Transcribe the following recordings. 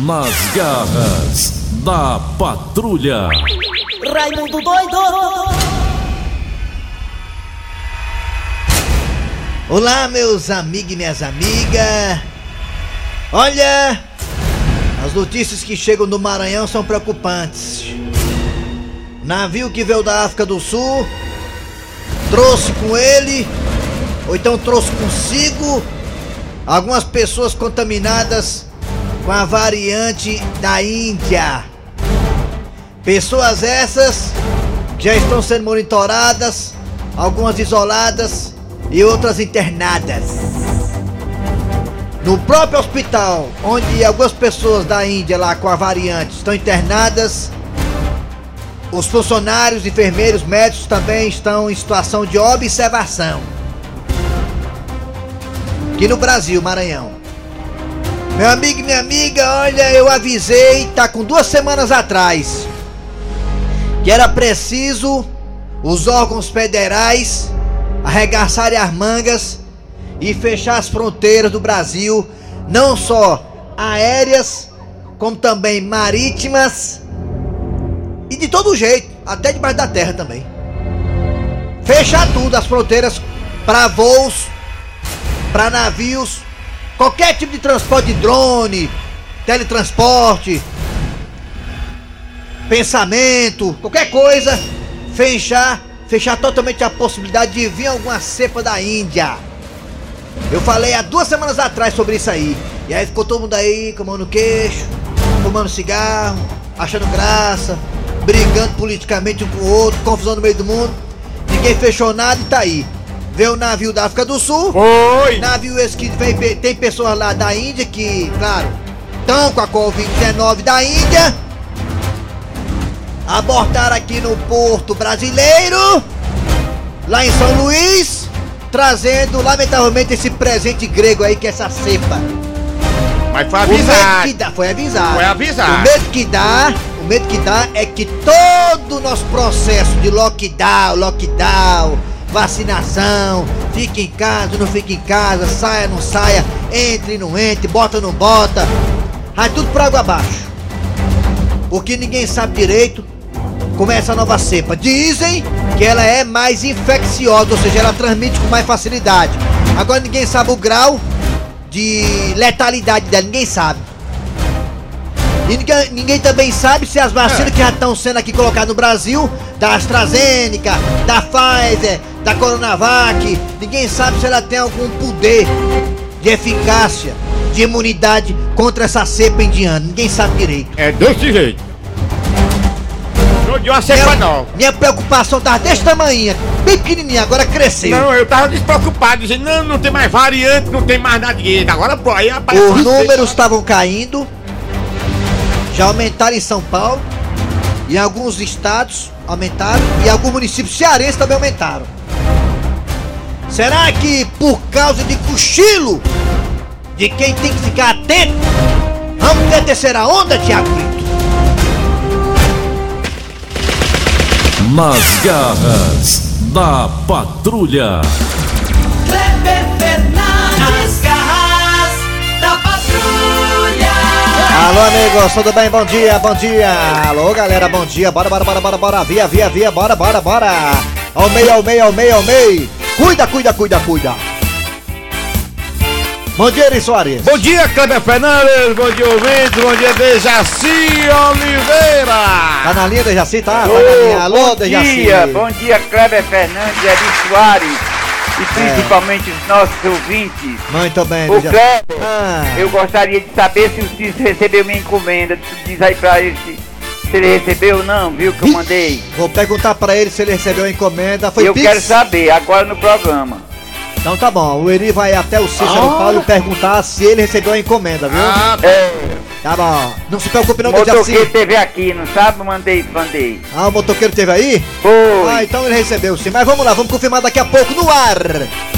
Nas garras da patrulha. Raimundo doido! Olá, meus amigos e minhas amigas. Olha, as notícias que chegam do Maranhão são preocupantes. Navio que veio da África do Sul trouxe com ele, ou então trouxe consigo, algumas pessoas contaminadas com a variante da Índia. Pessoas essas já estão sendo monitoradas, algumas isoladas e outras internadas. No próprio hospital, onde algumas pessoas da Índia lá com a variante estão internadas, os funcionários, enfermeiros, médicos também estão em situação de observação. Aqui no Brasil, Maranhão. Meu amigo e minha amiga, olha, eu avisei, tá com duas semanas atrás, que era preciso os órgãos federais arregaçarem as mangas e fechar as fronteiras do Brasil, não só aéreas, como também marítimas e de todo jeito, até debaixo da terra também. Fechar tudo, as fronteiras para voos, para navios, qualquer tipo de transporte de drone, teletransporte, pensamento, qualquer coisa, fechar, fechar totalmente a possibilidade de vir alguma cepa da Índia. Eu falei há duas semanas atrás sobre isso aí. E aí ficou todo mundo aí, com a mão no queixo, fumando cigarro, achando graça, brigando politicamente um com o outro, confusão no meio do mundo. Ninguém fechou nada e tá aí. Veio o navio da África do Sul. Foi! Navio esse que vem, tem pessoas lá da Índia que, claro, estão com a Covid-19 da Índia. Abordaram aqui no Porto Brasileiro, lá em São Luís, trazendo, lamentavelmente, esse presente grego aí, que é essa cepa. Mas foi avisado. que dá, foi avisado. Foi avisado. O medo que dá, o medo que dá é que todo o nosso processo de lockdown, lockdown, vacinação, fique em casa, não fique em casa, saia, não saia, entre, não entre, bota, não bota, vai tudo por água abaixo. Porque ninguém sabe direito como é essa nova cepa. Dizem que ela é mais infecciosa, ou seja, ela transmite com mais facilidade. Agora ninguém sabe o grau de letalidade dela, ninguém sabe. E ninguém, ninguém também sabe se as vacinas que já estão sendo aqui colocadas no Brasil, da AstraZeneca, da Pfizer, da Coronavac, ninguém sabe se ela tem algum poder de eficácia, de imunidade contra essa cepa indiana. Ninguém sabe direito. É desse jeito. Não cepa nova. minha preocupação tava desse tamanho, bem pequenininha, agora cresceu. Não, eu tava despreocupado, dizendo, não, não tem mais variante, não tem mais nada disso. Agora, pô, aí aparece Os números estavam caindo, já aumentaram em São Paulo, em alguns estados aumentaram e alguns municípios cearenses também aumentaram. Será que por causa de cochilo de quem tem que ficar atento, vamos ter terceira onda, Tiago Brito? Nas garras da patrulha. Alô, amigos, tudo bem? Bom dia, bom dia. Alô, galera, bom dia. Bora, bora, bora, bora, bora. Via, via, via, bora, bora, bora. Ao meio, ao meio, ao meio, ao meio. Cuida, cuida, cuida, cuida. Bom dia, Eri Soares. Bom dia, Kleber Fernandes, bom dia, ouvintes, bom dia, Dejaci Oliveira. Tá na linha, Dejaci, tá? Vai na linha. Alô, bom Dejaci. dia, bom dia Kleber Fernandes, Eri Soares e principalmente os nossos ouvintes. Muito bem, Ô Dejaci. Kleber, Ah, eu gostaria de saber se o Cícero recebeu minha encomenda. Tu diz aí pra ele se, se ele recebeu ou não, viu, que eu mandei. vou perguntar pra ele se ele recebeu a encomenda. Foi eu Pix? quero saber, agora no programa. Então tá bom, o Eri vai até o Cícero Ah. Paulo perguntar se ele recebeu a encomenda, viu? Ah, É, Tá bom. Não se preocupe não, Dejaci. motoqueiro teve aqui, não sabe? Mandei, mandei. Ah, o motoqueiro teve aí? Foi. Ah, então ele recebeu sim. Mas vamos lá, vamos confirmar daqui a pouco no ar.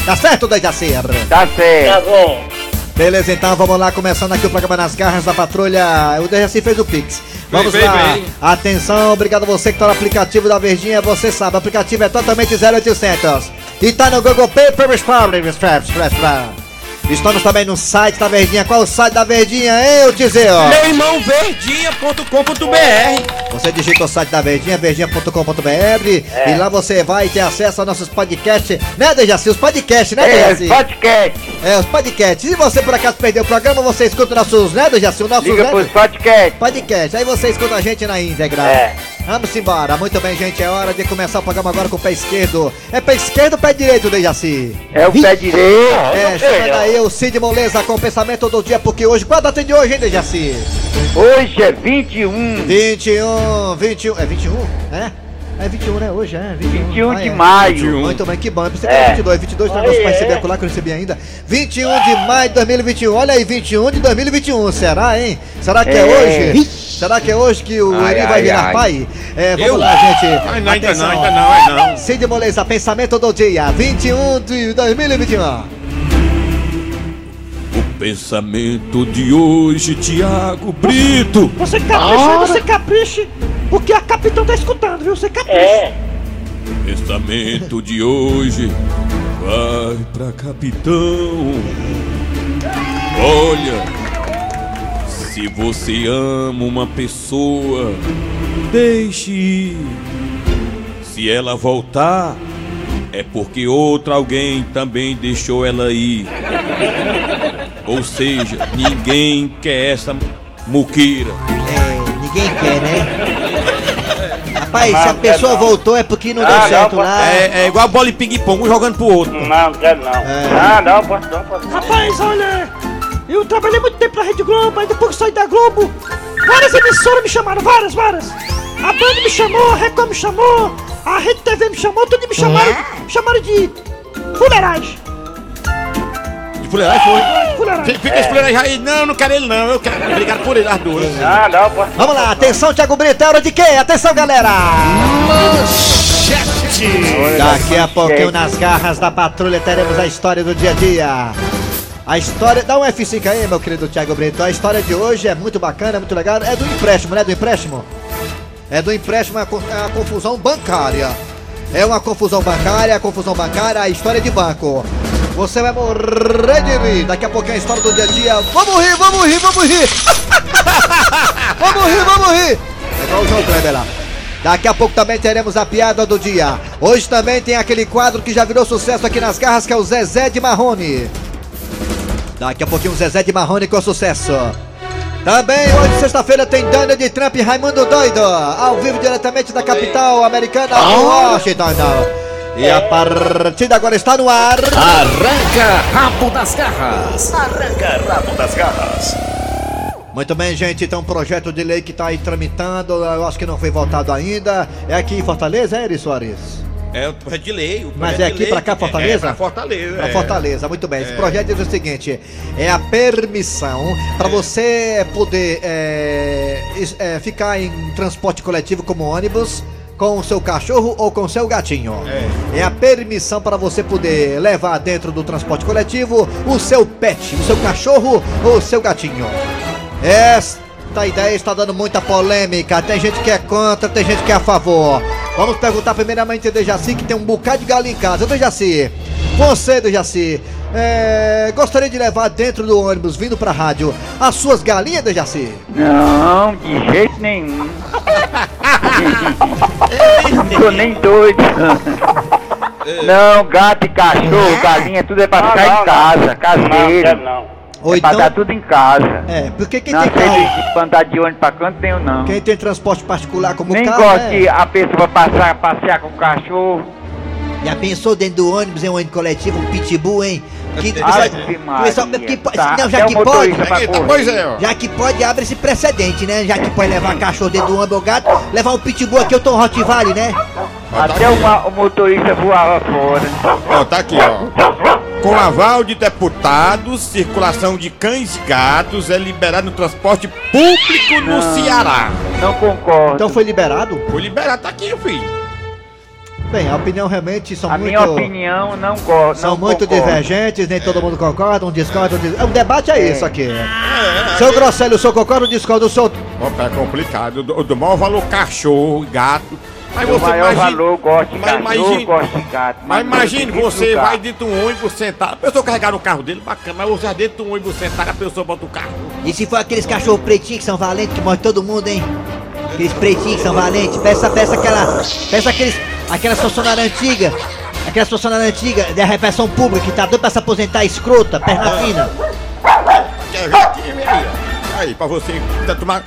Tá certo, Dejaci? Tá certo. Beleza, então vamos lá, começando aqui o programa nas garras da patrulha. O Dejaci fez o Pix. Vamos Bem, bem, lá. bem. Atenção, obrigado a você que tá no aplicativo da Verdinha. Você sabe, o aplicativo é totalmente 0800. E tá no Google Pay, Permis Problems, Traps, Traps, Traps. Estamos também no site da Verdinha. Qual é o site da Verdinha, hein, Tizeu? Irmão verdinha.com.br. Você digita o site da Verdinha, verdinha.com.br e lá você vai ter acesso aos nossos podcasts, né, Dejaci? Os podcasts, né, É, Dejaci? podcast. É, os podcasts. Se você por acaso perdeu o programa, você escuta nossos, né, Dejaci? Os nossos, Liga né? pros podcast. Podcast. Aí você escuta a gente na íntegra. É. Vamos embora. Muito bem, gente. É hora de começar o programa agora com o pé esquerdo. É pé esquerdo ou pé direito, Dejaci? É o pé direito. É, chegando aí o Cid Moleza com o pensamento do dia, porque hoje, qual a data de hoje, hein, Dejaci? Hoje é 21. 21, 21, é 21? É? É 21, né? Hoje é 21. 21 Ah, de é. maio. Muito bem, que bom. Eu pensei que É. era 22. 22 tem negócio pra receber acolá que eu recebi ainda. 21 de maio de 2021. Olha aí, 21 de 2021. Será, hein? Será que é, É. hoje? Será que é hoje que o Ai, Eri vai ai, virar ai. pai? É, vamos Eu? lá, gente. Ai, não, ainda não, ainda não, ainda não. Cid Moleza, pensamento do dia. 21 de 2021. O pensamento de hoje, Tiago Brito. Você capricha, você capriche, porque a capitão tá escutando, viu? Você capricha. É. Pensamento de hoje vai pra capitão. Olha, se você ama uma pessoa, deixe ir. Se ela voltar, é porque outra alguém também deixou ela ir. Ou seja, ninguém quer essa muqueira. É, ninguém quer, né? Rapaz, se a Não, pessoa não. voltou é porque não Ah, deu não, certo pode- lá. É, é igual bola de ping-pong, um jogando pro outro. Não, não quero não. É. Ah, não, posso não, posso não. Rapaz, olha, eu trabalhei muito tempo na Rede Globo, aí depois que saí da Globo, várias emissoras me chamaram, várias, várias. A Band me chamou, a Record me chamou, a Rede TV me chamou, tudo me chamaram, me chamaram de fuleiragem. De fuleiragem foi. Fuleiragem. Fica esse fuleiragem aí. Não, não quero ele não. Eu quero. Obrigado por ele, as duas. Ah, não, não. Vamos lá, atenção, Thiago Brito, é hora de quê? Atenção, galera! Daqui a pouquinho, nas garras da patrulha, teremos a história do dia a dia. A história. Dá um F5 aí, meu querido Thiago Brito. A história de hoje é muito bacana, é muito legal. É do empréstimo, né? Do empréstimo? É do empréstimo, é a é confusão bancária. É uma confusão bancária, a confusão bancária, a história de banco. Você vai morrer de rir. Daqui a pouquinho a história do dia a dia. Vamos rir, vamos rir, vamos rir. vamos rir, vamos rir. É igual o João Kleber lá. Daqui a pouco também teremos a piada do dia. Hoje também tem aquele quadro que já virou sucesso aqui nas garras, que é o Zezé de Marrone. Daqui a pouquinho o Zezé de Marrone com sucesso. Também hoje, sexta-feira, tem Donald Trump e Raimundo Doido, ao vivo diretamente da capital americana, Washington. E a partida agora está no ar. Arranca rabo das garras. Arranca rabo das garras. Muito bem, gente. Então, um projeto de lei que está aí tramitando, eu acho que não foi votado ainda. É aqui em Fortaleza, é, Eri Soares? É o projeto de lei. o Mas é aqui pra cá, que- Fortaleza? É, pra Fortaleza. Pra é. Fortaleza, muito bem. Esse projeto diz o seguinte: é a permissão para você poder é, é, ficar em transporte coletivo como ônibus com o seu cachorro ou com o seu gatinho. É, a permissão para você poder levar dentro do transporte coletivo o seu pet, o seu cachorro ou o seu gatinho. Esta ideia está dando muita polêmica. Tem gente que é contra, tem gente que é a favor. Vamos perguntar primeiramente a Dejaci, que tem um bocado de galinha em casa. Dejaci, você, Dejaci, é, gostaria de levar dentro do ônibus, vindo pra rádio, as suas galinhas, Dejaci? Não, de jeito nenhum. Não tô nem doido. Não, gato e cachorro, galinha, tudo é pra ficar em casa, caseiro. Não, Ou é pra então. dar tudo em casa. É, porque quem Não tem carro, de andar de ônibus pra canto, tenho não. quem tem transporte particular como Nem carro, gosto né? que a pessoa passar, passear com o cachorro. Já pensou dentro do ônibus, em um ônibus coletivo, um pitbull, hein? Que, Ave pessoal, que, tá, não, já até que pode, pra pois é, ó. Já que pode, abre esse precedente, né? Já que pode levar cachorro dentro do ônibus ou gato, levar um pitbull aqui, eu tô um Rottweiler, né? Até o, motorista voava fora. Ó, tá aqui, ó. Com aval de deputados, circulação de cães e gatos é liberado no transporte público no Não. Ceará. Não concordo. Então foi liberado? Foi liberado, tá aqui, filho. Bem, a opinião realmente são a muito... minha opinião não gosto. São não muito concordo. divergentes, nem todo mundo concorda, um discorda, um dis... O debate é, É. isso aqui. Seu Grosselio, o senhor concorda ou discorda? O senhor... Opa, é complicado. Eu dou maior valor cachorro, gato. Mas O você maior imagina- valor, gosto de Mas cachorro, imagine- gosto de gato. Mas imagine, eu você vai dentro de um ônibus sentado. A pessoa carregar no carro dele, bacana, mas você vai dentro de um ônibus sentado, a pessoa bota o carro. E se for aqueles cachorros pretinhos que são valentes, que morre todo mundo, hein? Aqueles pretinhos que são valentes, peça, peça aquela. Peça aqueles. Aquelas funcionárias antigas. Aquelas funcionárias antigas da repressão pública que tá doido pra se aposentar escrota, perna fina. Quer ver aqui, vem aí, pra você, tá tomar,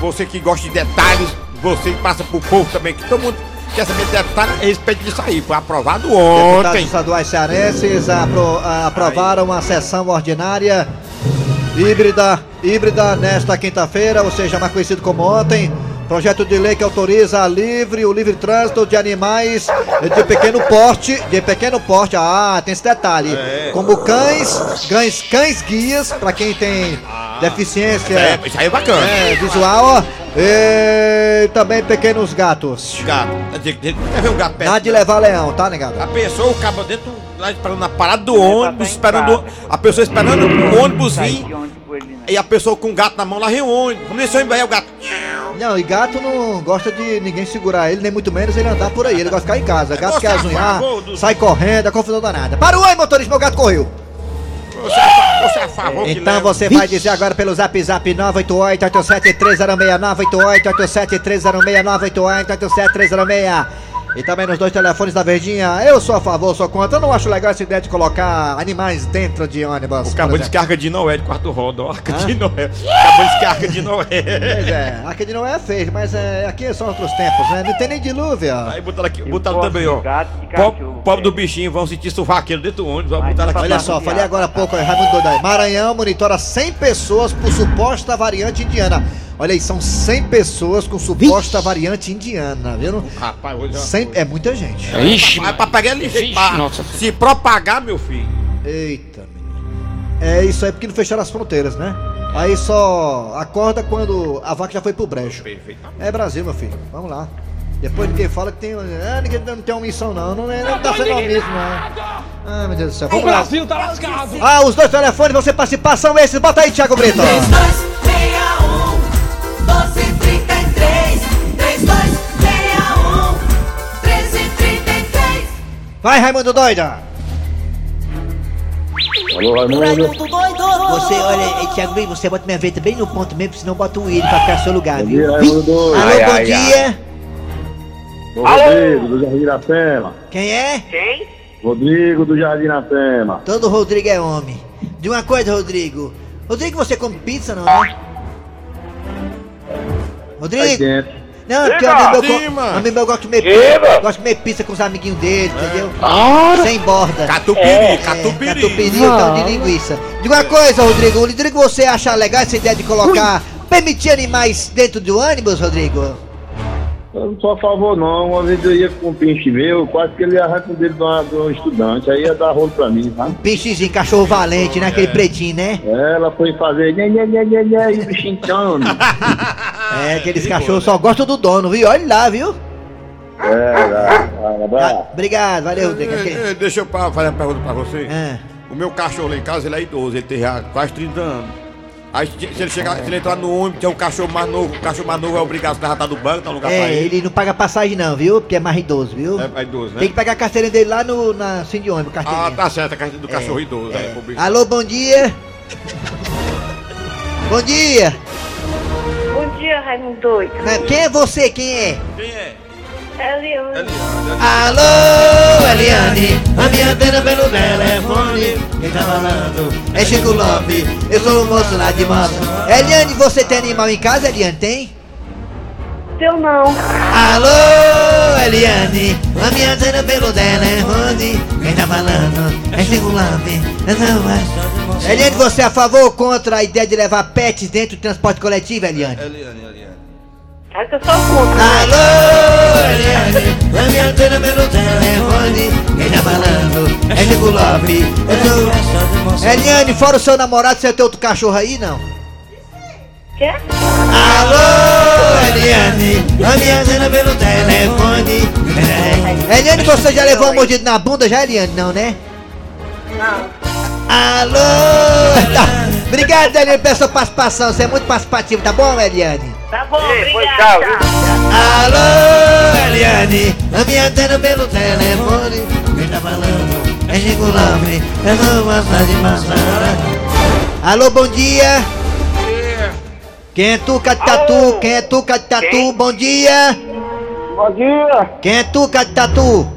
você que gosta de detalhes, você passa pro povo também, que todo mundo quer saber de detalhes a respeito disso aí. Foi aprovado Deputados ontem. estaduais cearenses apro- a- aprovaram uma sessão ordinária híbrida, híbrida nesta quinta-feira, ou seja, mais conhecido como ontem. Projeto de lei que autoriza a livre, o livre trânsito de animais de pequeno porte, de pequeno porte, ah, tem esse detalhe, como cães, cães, cães guias, pra quem tem deficiência É, isso aí é bacana. é, visual, ó, e também pequenos gatos. Gato. Quer ver um gato perto? Nada de levar leão, tá, negado? A pessoa, o cabo dentro, lá esperando na parada do Leva ônibus, em esperando. A pessoa esperando o ônibus vir. E a pessoa com o gato na mão lá ônibus. Como nesse ônibus aí, o gato. Não, e gato não gosta de ninguém segurar ele, nem muito menos ele andar por aí. Ele gosta de ficar em casa. Gato você quer é azunhar, sai correndo, é confusão danada. O oi, motorista, meu gato correu. Você é, você é a favor que Então você vai dizer agora pelo zap zap 988 87306 988 87306 988 87306 e também nos dois telefones da Verdinha. Eu sou a favor, sou contra. Eu não acho legal essa ideia de colocar animais dentro de ônibus. O por cabo exemplo. de arca de Noé de quarto roda, ó, arca de Noé. Acabou de arca de Noé. Pois é, aqui de não é feio, mas é, aqui são outros tempos, né? Não tem nem dilúvio. ó. Aí botaram aqui, botaram também, ó. Pobre do bichinho, vão sentir suvaqueiro dentro do ônibus, Botaram tá aqui. Olha Tá só, falei agora há pouco, é Raimundo Doidão. Maranhão monitora 100 pessoas por suposta variante indiana. Olha aí, são 100 pessoas com suposta variante indiana, viu? Rapaz, hoje 100, é muita gente. Ixi, mas pra pegar Vixe, nossa. se propagar, meu filho. Eita, menino. É isso aí porque não fecharam as fronteiras, né? Aí só acorda quando a vaca já foi pro brejo. Perfeito. É Brasil, meu filho. Vamos lá. Depois ninguém fala que tem. Ah, ninguém não tem omissão, não. Não, é- não tá sendo omisso, não. Ah, meu Deus do céu. O Vamos lá. Brasil tá lascado. Ah, os dois telefones você participar são esses. Bota aí, Thiago Brito. 3261 1233 3261 1333 Vai, Raimundo Doida. Raimundo doido Você, olha, eh, Thiago Brito, você bota minha veta bem no ponto mesmo, senão bota o William pra ficar no seu lugar, viu? dia, Raimundo Doido. Alô, Ai, bom ai, dia. Ô, Rodrigo, do Jardim Iracema. Quem é? Quem? Rodrigo, do Jardim Iracema. Todo Rodrigo é homem. De uma coisa, Rodrigo. Rodrigo, você come pizza, não, né? Rodrigo? Não, porque o Diga, amigo meu, sim, go- amigo meu gosta de comer Diga. pizza. Gosta de comer pizza com os amiguinhos dele, entendeu? Sem borda. Catupiry, É, catupiry. catupiry, então, de linguiça. De uma coisa, Rodrigo. Rodrigo, você acha legal essa ideia de colocar, permitir animais dentro do ônibus, Rodrigo? Eu não sou a favor, não. Uma vez eu ia com um pinche meu, quase que ele o dedo de, uma- de um estudante. Aí ia dar rolo pra mim, sabe? Pinchezinho, cachorro valente, né? Aquele pretinho, né? Ela foi fazer nhê, nhê, nhê, nhê, nhê, e o bichinho tchando. É, aqueles cachorros só gostam do dono, viu? Olha lá, viu? É, vai, vai, Ah, vai. obrigado, valeu, Rodrigo. Aquele- É, é, Deixa eu fazer uma pergunta pra você. Ah. O meu cachorro lá em casa, ele é idoso, ele tem já quase 30 anos. Aí se ele chegar, se ele entrar no ônibus, tem um cachorro mais novo, o cachorro mais novo é obrigado a levantar do banco, dá um lugar pra É, ele. ele não paga passagem não, viu? Porque é mais idoso, viu? É, é idoso, né? Tem que pegar a carteirinha dele lá no, na Sim de ônibus, carteirinha. Ah, tá certo, a carta do cachorro idoso. É. bicho. Alô, bom dia. Bom dia. Bom dia, Raimundo doido. Né, Quem é você? Quem é? Quem é? Eliane. Alô, Eliane, a minha antena pelo telefone. Quem tá falando é Chico Lopes, eu sou o moço lá de moto. Eliane, você tem animal em casa, Eliane? Tem? Teu não. Alô, Eliane, a minha antena pelo telefone. Quem tá falando é Chico Lopes, eu sou o moço. Eliane, você é a favor ou contra a ideia de levar pets dentro do transporte coletivo, Eliane? Eliane, Eliane. Que eu sou contra. Alô, Eliane, a minha antena pelo telefone. Quem tá falando é Chico Lopes, eu sou... Eliane, fora o seu namorado, você tem outro cachorro aí, não? Quê? Alô, Eliane, a minha antena pelo telefone. É. Eliane, você já levou um mordido na bunda já, Eliane? Não, né? Não. Alô! Tá. Obrigado, Eliane, pela sua participação. Você é muito participativo, tá bom, Eliane? Tá bom, Ei, obrigado. tchau. Alô, Eliane, tá me atendo pelo telefone. Quem tá falando é Chico Lambre, é só passar de maçã. Alô, bom dia. Quem é tu, Catatu? Quem é tu, Catatu? Bom dia. Bom dia. Quem é tu, Catatu?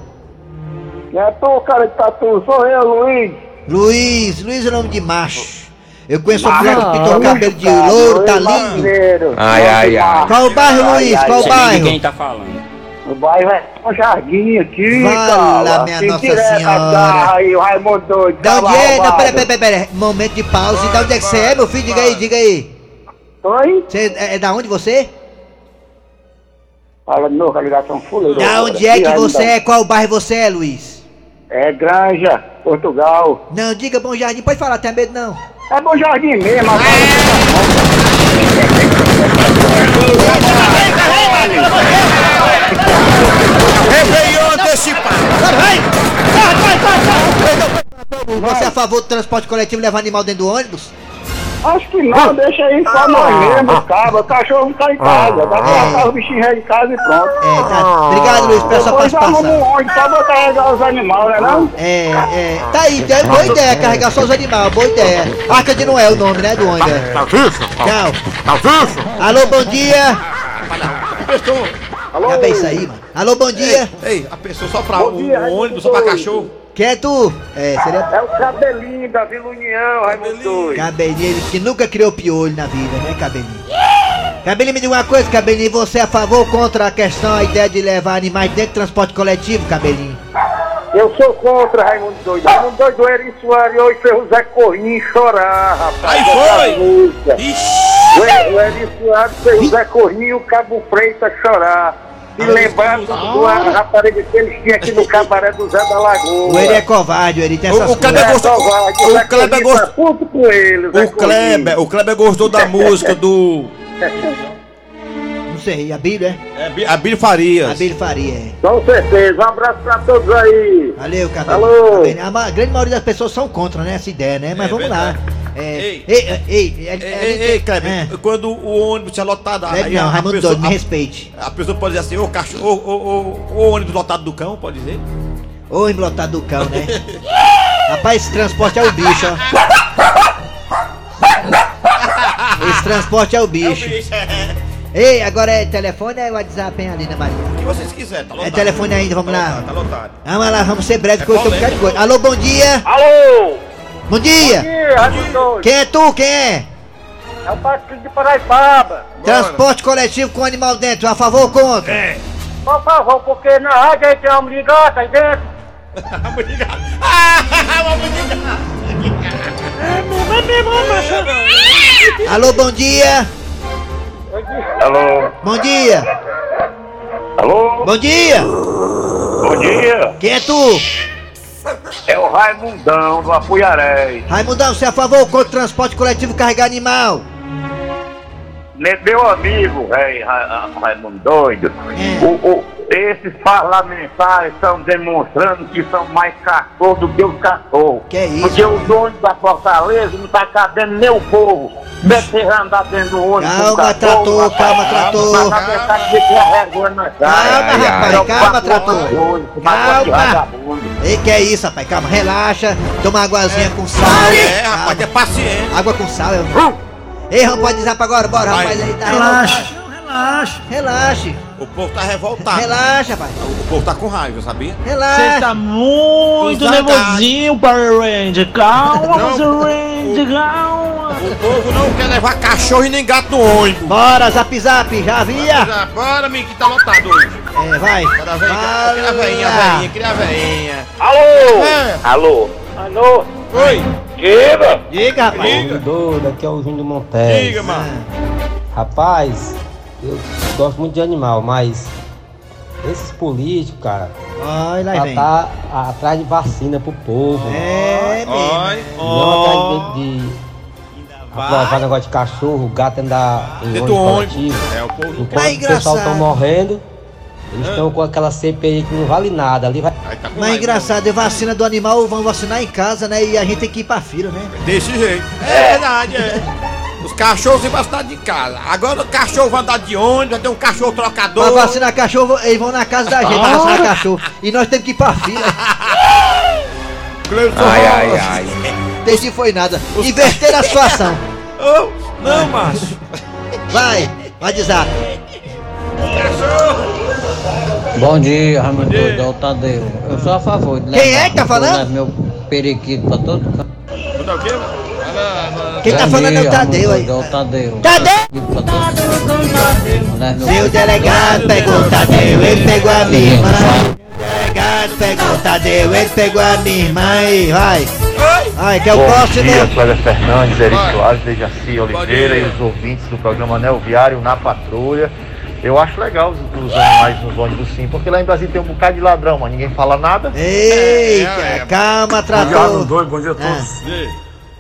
Quem é tu, cara de tatu? Sou eu, Luiz. Luiz, Luiz é nome de macho. Eu conheço uma mulher que pintou o cabelo de louro, tá lindo. Ai, ai, ai. Qual o bairro, Luiz? Qual o bairro? tá falando. O bairro é um jardim aqui, cara. minha Tem Nossa Senhora. Aí, o Raimundo doido. Da onde cavalo é? Não, pera, pera, pera, pera. Momento de pausa. Da onde é que você é, meu filho? Diga aí, diga aí. Oi? Você é, é da onde você? Fala de novo, a ligação fuleira. Da onde é que você é? Qual bairro você é, Luiz? É Granja, Portugal. Não, diga Bom Jardim, pode falar, tem medo não. É Bom Jardim mesmo, agora. Antecipado. Você é a favor do transporte coletivo levar animal dentro do ônibus? Acho que não, deixa aí só nós mesmo, cara. O cachorro não tá em casa. Dá pra botar os bichinhos aí em casa e pronto. É, tá. Obrigado, Luiz, pela sua Depois arruma um participação. ônibus só pra carregar os animais, né não? É, é. Tá aí, é boa ideia, carregar só os animais, boa ideia. Arca de Noé é o nome, né, do ônibus. é. Tchau. Alô, bom dia. Pessoa. Já bem isso aí, mano. Alô, bom dia. Ei, a pessoa só pra Bom um, dia, um ônibus, só pra cachorro. Quem é tu? É, seria É o cabelinho da Vila União, Raimundo doido. Cabelinho, ele que nunca criou piolho na vida, né, Cabelinho? Cabelinho, me diga uma coisa, Cabelinho, você é a favor ou contra a questão, a ideia de levar animais dentro do transporte coletivo, Cabelinho? Eu sou contra Raimundo Doido. Raimundo Doido, Eri Soares hoje fez o Zé Corrinho chorar, rapaz. Aí foi? Ixi. O E- O Eri Soares fez o Zé Corrinho e o Cabo Freitas chorar. E lembrar do do- a rapariga que eles tinham aqui no cabaré do Zé da Lagoa. O Ele é covarde, ele tem O- essas o Kleber coisas. gostou- covarde, o Zé Kleber gostou- tá puto com ele, O Kleber, o Kleber gostou da música do. Não sei, a Bíblia, é? É, Bíblia Farias. A Bíblia faria, é. Com certeza. Um abraço pra todos aí. Valeu, Cabelinho. Alô? Cabelinho. A grande maioria das pessoas são contra, né, essa ideia, né? Mas É vamos lá. verdade. É, Ei. ei, ei, ei, Ei, ei, ei, Kleber, É. quando o ônibus tinha lotado, Kleber não, a, a Raimundo pessoa, Doido, me a, respeite. a pessoa pode dizer assim, ô cachorro, ô, ô, ô, ô, ônibus lotado do cão, pode dizer? Ô, emblotado do cão, né? Rapaz, esse transporte é o bicho, ó. Esse transporte é o bicho. Ei, agora é telefone ou é WhatsApp, hein, Alina Maria? O que vocês quiserem, tá lotado. É telefone ainda, vamos Tá lá. lotado, Tá lotado. Vamos lá, vamos ser breve, É que eu tô um bocado de coisa. Alô, bom dia! Alô? Bom dia! Ih, Raimundo Doido. Quem é tu? Quem é? É o Patrick de Paraipaba. Transporte coletivo com animal dentro, a favor ou contra? É. Por favor, porque na rádio aí tem uma ligata aí dentro. Ah. É é mesmo, ó, macho. Alô, bom dia! Alô? Bom dia! Alô? Bom dia! Bom dia. Quem é tu? É o Raimundão do Apuiaré. Raimundão, você é a favor ou contra o transporte coletivo carregar animal? Meu amigo, Ra- Raimundo doido, É. o, o- esses parlamentares estão demonstrando que são mais cachorros do que os cachorros. Que é isso? Porque os ônibus da Fortaleza não tá cabendo nem o povo. Deve andar dentro do ônibus. com Calma, cachorro, trator, calma, trator. Calma, rapaz, calma, É o trator. ônibus, patrão de Calma. vagabundo. Ei, que é isso, rapaz? Calma, relaxa. Toma uma aguazinha com sal. É, Calma. rapaz, é paciente. Água com sal, eu... Ei, dizer pra agora, bora, Vai. rapaz, aí tá Relaxa, revoltado. relaxa. Relaxe, O povo tá revoltado. relaxa, rapaz. O povo tá com raiva, sabia? Relaxa. Você tá muito Exatamente. nervosinho, Power Ranger. Calma, Não. Power Ranger, calma. O povo não quer levar cachorro e nem gato no ônibus. Bora, zap zap, já via? Já, Bora, amigo, que tá lotado hoje. É, vai. Veinha, aquela veinha, Fala. veinha, aquela veinha. Alô? É. Alô? Alô? Oi, Diga? Diga, rapaz. diga, Doido, aqui é o Júnior Montes. diga, mano. Rapaz, eu gosto muito de animal, mas esses políticos, cara, Olha lá, já vem. tá atrás de vacina pro povo. É, Oi, mesmo. Não atrás de, de aprovar negócio de cachorro, gato andar em ônibus coletivo. É, o povo. Enquanto o pessoal estão morrendo, eles estão com aquela CPI que não vale nada. Ali vai. Aí tá com Mas raiva. engraçado, é vacina do animal, vão vacinar em casa, né? E a gente tem que ir pra fila, né? Desse jeito. É verdade, é. Os cachorros se vacinar de casa. Agora o cachorro vai andar de ônibus, vai ter um cachorro trocador. Pra vacinar cachorro, eles vão na casa da gente pra vacinar cachorro. E nós temos que ir pra fila. Cleison Ai, ai, ai. Desse foi nada. Inverter a situação. Ô, não, macho. Vai, vai dizer. Bom dia, Raimundo Doido, é o Tadeu. Eu sou a favor de Quem é que tá falando? meu periquito pra todo canto. O quê? Quem tá Bom falando é o dia, Tadeu aí. Tadeu. Tadeu! Meu Seu delegado pegou o Tadeu, ele pegou a minha irmã. O delegado pegou o Tadeu, ele pegou a minha irmã e vai. Ai, que é o próximo. Cléber Fernandes, Eri Soares, Dejaci Oliveira e os ouvintes do programa Neo Viário na Patrulha. Eu acho legal os, os animais nos ônibus sim, porque lá em Brasília tem um bocado de ladrão, mas ninguém fala nada. Eita, calma, trator. doido, bom dia a todos.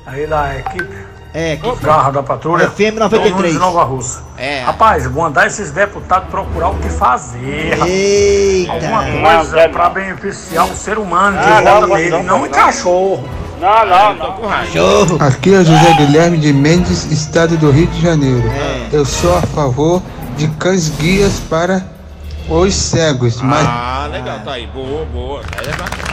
Aí da equipe É, que Garra da Patrulha. FM Nunes 93. de Nova Russa. É. Rapaz, vou mandar esses deputados procurar o que fazer. rapaz. Eita. Alguma coisa pra beneficiar o ser humano que Ah, não, vota não, nele, não, não não. em cachorro. Não, não, não. Cachorro. Aqui é José Guilherme de Mendes, estado do Rio de Janeiro. É. Eu sou a favor de cães guias para os cegos, mas Ah, legal, tá aí. Boa, boa. Aí é bacana.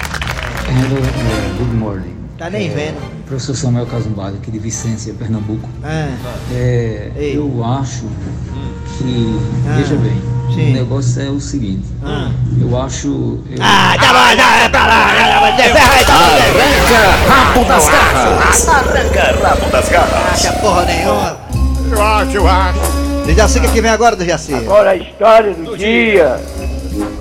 é, Good morning. Tá nem vendo. Professor Samuel Casumbalho, aqui de Vicência, Pernambuco. Ah, É, Ei. eu acho que. Ah, Veja bem, sim. o negócio é o seguinte. ah. Eu acho. Eu, Ah, tá bom, já é pra lá, tá. Arranca rabo das garras. Arranca rabo das garras. Acha porra nenhuma. Eu acho, eu acho. Dejaci, o que vem agora, Dejaci? Agora a história do dia.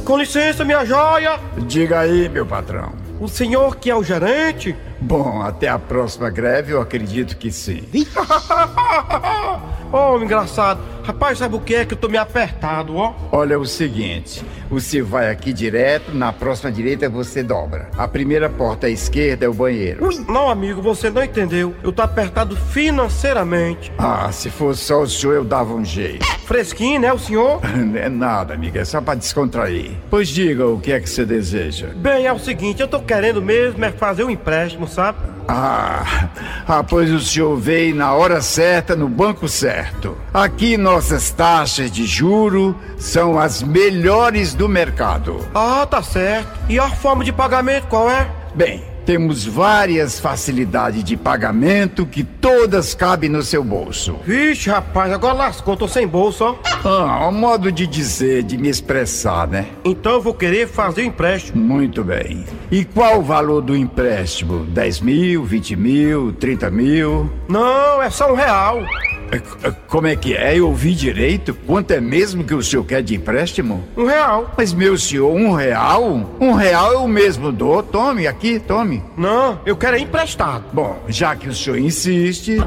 Com licença, minha joia. Diga aí, meu patrão. O senhor que é o gerente? Bom, até a próxima greve eu acredito que sim. oh, engraçado. Rapaz, sabe o que é que eu tô me apertado, ó? Olha o seguinte, você vai aqui direto, na próxima direita você dobra. A primeira porta à esquerda é o banheiro. Não, amigo, você não entendeu. Eu tô apertado financeiramente. Ah, se fosse só o senhor eu dava um jeito. Fresquinho, né, o senhor? Não é nada, amiga, é só pra descontrair. Pois diga o que é que você deseja. Bem, é o seguinte, eu tô querendo mesmo é fazer um empréstimo, sabe? Ah, ah, pois o senhor veio na hora certa, no banco certo. Aqui nossas taxas de juro são as melhores do mercado. Ah, tá certo. E a forma de pagamento qual é? Bem, temos várias facilidades de pagamento que todas cabem no seu bolso. Vixe, rapaz, agora lascou, tô sem bolsa, ó. Ah, um modo de dizer, de me expressar, né? Então eu vou querer fazer o empréstimo. Muito bem. E qual o valor do empréstimo? 10 mil, 20 mil, 30 mil? Não, é só um real. É, é, Como é que é? Eu ouvi direito? Quanto é mesmo que o senhor quer de empréstimo? Um real. Mas, meu senhor, um real? Um real eu mesmo dou. Tome, aqui, tome. Não, eu quero é emprestado. Bom, já que o senhor insiste,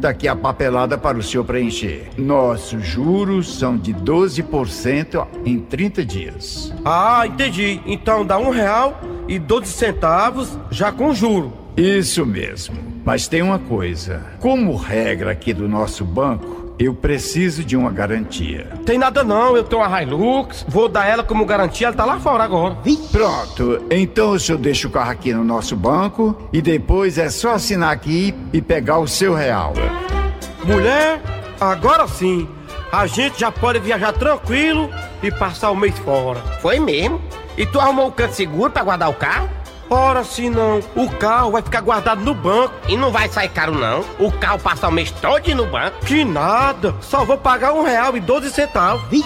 tá aqui a papelada para o senhor preencher. Nossos juros são de 12% em 30 dias. Ah, entendi. Então dá um real e 12 centavos já com juro. Isso mesmo. Mas tem uma coisa: como regra aqui do nosso banco, eu preciso de uma garantia. Tem nada não, eu tenho uma Hilux, vou dar ela como garantia, ela tá lá fora agora. Pronto, então o senhor deixa o carro aqui no nosso banco e depois é só assinar aqui e pegar o seu real. Mulher, agora sim, a gente já pode viajar tranquilo e passar o mês fora. Foi mesmo? E tu arrumou um canto seguro pra guardar o carro? Ora, se não, o carro vai ficar guardado no banco. E não vai sair caro não? O carro passa o mês todo no banco? Que nada, só vou pagar um real e 12 centavos.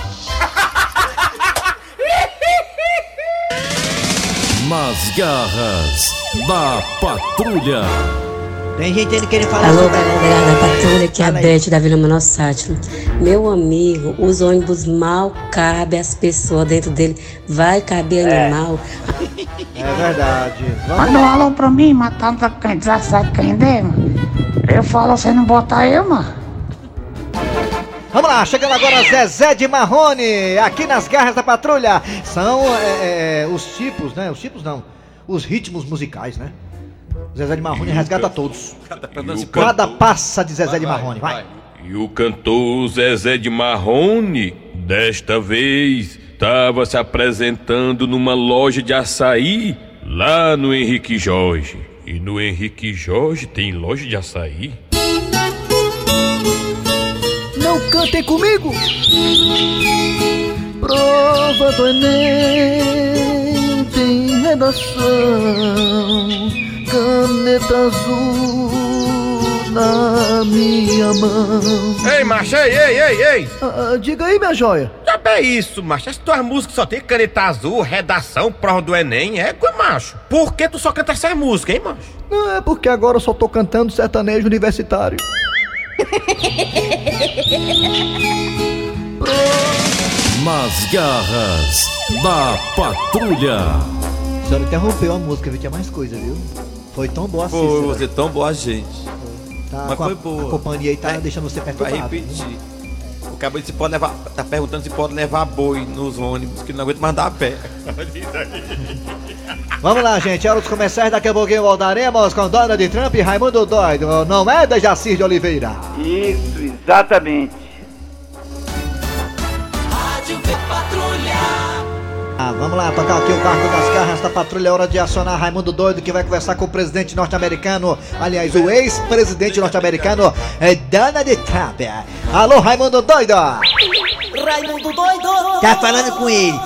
Nas garras da patrulha. Tem gente ainda querendo falar Alô, sobre galera da patrulha, que é a Beth da Vila Menor Sátiro. Meu amigo, os ônibus mal cabem as pessoas dentro dele. Vai caber animal. É verdade. Manda um alô pra mim, matando a quem 17 quem der, mano. Eu falo, você não botar eu, mano. Vamos lá, chegando agora Zezé de Marrone, aqui nas garras da patrulha. São é, é, os tipos, né? Os tipos não. Os ritmos musicais, né? Zezé de Marrone resgata todos. Cada passa de Zezé de Marrone, vai. E o cantor Zezé de Marrone, desta vez, estava se apresentando numa loja de açaí lá no Henrique Jorge. E no Henrique Jorge tem loja de açaí? Cantem comigo! Prova do Enem tem redação, caneta azul na minha mão. Ei, macho, ei, ei, ei, ei! Ah, diga aí, minha joia. É isso, macho. Essas tuas músicas só tem caneta azul, redação, prova do Enem, é, macho. Por que tu só canta essas músicas, hein, macho? Não é porque agora eu só tô cantando sertanejo universitário. Nas garras da patrulha. A senhora interrompeu a música, viu? Tinha mais coisa, viu? Foi tão boa assim. Foi, você tão boa gente. Tá, Mas com a- foi boa. A companhia aí tá deixando você Vai perturbado. repetir. O cabo se pode levar. Tá perguntando se pode levar boi nos ônibus, que não aguenta mais dar a pé. Vamos lá, gente. É hora dos comerciais. Daqui a pouquinho voltaremos com Donald Trump e Raimundo Doido. Não é, Dejaci de Oliveira? Isso, exatamente. Ah, vamos lá, tocar aqui o barco das garras da patrulha. É hora de acionar Raimundo Doido, que vai conversar com o presidente norte-americano. Aliás, o ex-presidente norte-americano, é Donald Trump. Alô, Raimundo Doido! Raimundo doido. Tá falando com ele.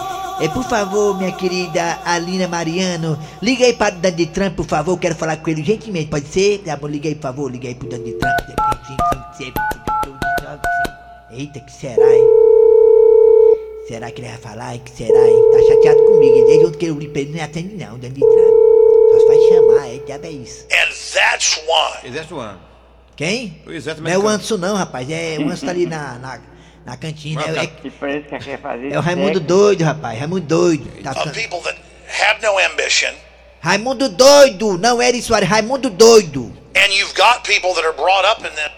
É, por favor, minha querida Alina Mariano, liga aí para o Donald Trump, por favor. Quero falar com ele gentilmente, pode ser? Tá bom, liga aí, por favor, liga aí pro Donald Trump. Eita, que será, hein? Será que ele vai falar? Que será, hein? Tá chateado comigo. Desde ontem que eu li pra ele, não atende não, Donald Trump. Só se vai chamar, é, diabo é isso. And that's why. Exército One. Quem? O exército Não é o. Anderson não, rapaz. É, o Anderson tá ali na, na, na cantina. É, é- Que parece que quer fazer é o Raimundo doido, rapaz. Raimundo doido. Tá Of ficando- people that have no ambition. Raimundo doido, não Eri Soares, Raimundo doido. And you've got people that are brought up in them.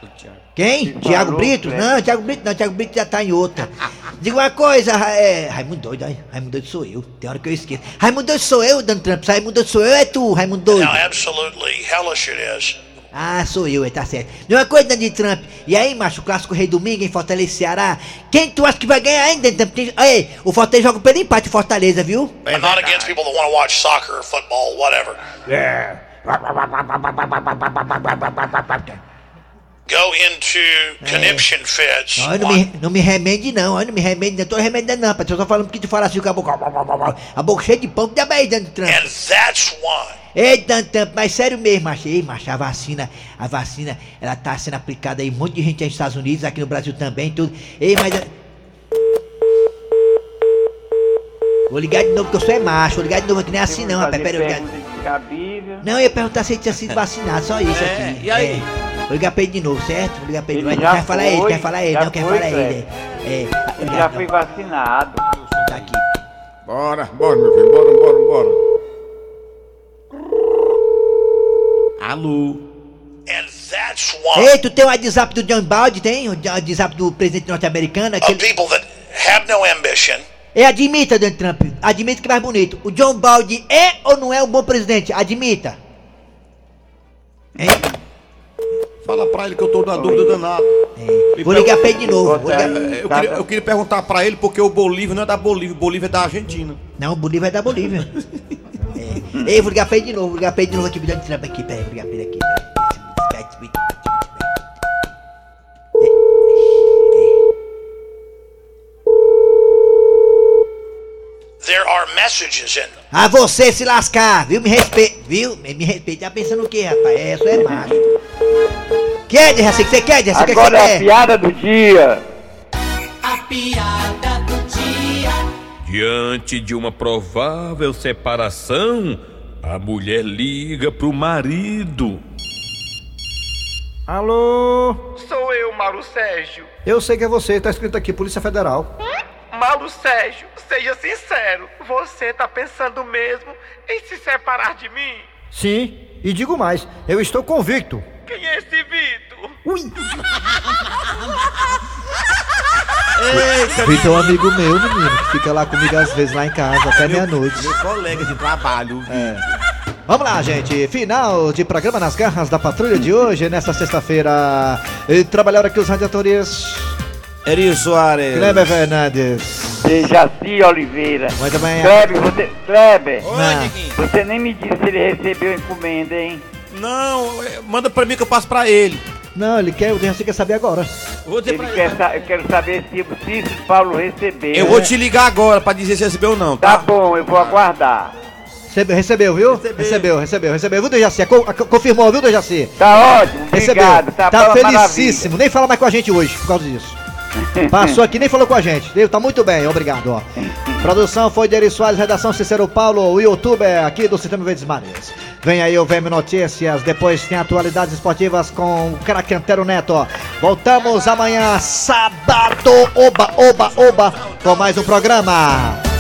Quem? Tiago falou, Brito? né? Não, Tiago Brito não, Tiago Brito já tá em outra. Diga uma coisa, é, Raimundo doido, ai, Raimundo doido sou eu, tem hora que eu esqueço. Raimundo doido sou eu, Dando Trump, Raimundo doido sou eu, é tu, Raimundo doido. Now, absolutely hellish it is. Ah, sou eu, é, tá certo. Diga uma coisa, Dando Trump, e aí, macho, o clássico Rei Domingo em Fortaleza Ceará, quem tu acha que vai ganhar ainda, Dando Trump? Ei, o Fortaleza joga pelo empate, Fortaleza, viu? I'm not against people that want to watch soccer, football, whatever. Yeah. Go into conniption fits. Ó, não me, não me remende não, ó, não me remende não, tô remendando não, eu tô falando porque tu fala assim com a boca, a boca cheia de pão, que dá bem, Dando Trump. And that's why. Ei, Tantan, mas sério mesmo, macho. Ei, macho, a vacina, a vacina, ela tá sendo aplicada aí, um monte de gente aí nos Estados Unidos, aqui no Brasil também, tudo. Ei, mas... Vou ligar de novo, porque eu sou é macho, vou ligar de novo, que nem é assim não, rapaz, Fazer pera eu ligar... Não, eu ia perguntar se ele tinha sido vacinado, só isso É, aqui. e aí? É. Vou ligar pra ele de novo, certo? Vou ligar pra ele. Ele falar ele, quer falar ele, não quer foi, falar ele. É, é, Ele já foi vacinado. Tá aqui. Bora, bora, meu filho, bora, bora, bora. Alô? And that's why. Ei, tu tem o WhatsApp do John Baldi, tem? O WhatsApp do presidente norte-americano? Aquele... people that have no ambition. É, admita, Donald Trump. Admita que é mais bonito. O John Baldi é ou não é um bom presidente? Admita. Hein? Fala pra ele que eu tô na dúvida danada. Vou ligar pra ele de novo. Vou ligar... Eu queria, eu queria perguntar pra ele porque o Bolívia não é da Bolívia, o Bolívia é da Argentina. Não, o Bolívia é da Bolívia. é. Ei, vou ligar pra ele de novo. Vou ligar pra ele de novo aqui, Donald Trump aqui. Peraí, vou ligar pra ele aqui. There are messages in them. Ah, você se lascar, viu? Me respeita, viu? Me, me respeita. Tá pensando o quê, rapaz? É, isso é macho. Quer, Jesse? Você quer, Jesse? O que que você Agora é a quer? piada do dia. A piada do dia. Diante de uma provável separação, a mulher liga pro marido. Alô? Sou eu, Mauro Sérgio. Eu sei que é você, tá escrito aqui, Polícia Federal. Mauro Sérgio, seja sincero. Você tá pensando mesmo em se separar de mim? Sim, e digo mais, eu estou convicto. Quem é esse Vitor? Ui! Vitor é um amigo meu, menino, que fica lá comigo às vezes lá em casa, até meia-noite. Meu colega de trabalho. É. Vamos lá, gente. Final de programa nas garras da patrulha de hoje, nesta sexta-feira. E Trabalharam aqui os radiadores. Eri Soares. Kleber Fernandes. Dejaci Oliveira. Muito bem. Kleber, você. Kleber, Oi, você nem me disse se ele recebeu a encomenda, hein? Não, é, manda pra mim que eu passo pra ele. Não, ele quer, o Dejaci quer saber agora. Ele quer sa- eu quero saber se o Cícero Paulo recebeu. Eu vou te ligar agora pra dizer se recebeu ou não, Tá tá? bom, eu vou aguardar. Recebeu, recebeu viu? Recebeu, recebeu, recebeu. Viu, Dejaci? Co- co- confirmou, viu, Dejaci? Tá ótimo, Recebeu. obrigado. Tá, Tá felicíssimo. Nem fala mais com a gente hoje por causa disso. Passou aqui, nem falou com a gente. Viu? Tá muito bem, obrigado, ó. Produção foi de Eri Soares, redação Cícero Paulo, o youtuber aqui do Sistema Verdes Mares. Vem aí o VM Notícias, depois tem atualidades esportivas com o craque Antero Neto. Voltamos amanhã, sábado, oba, oba, oba, com mais um programa.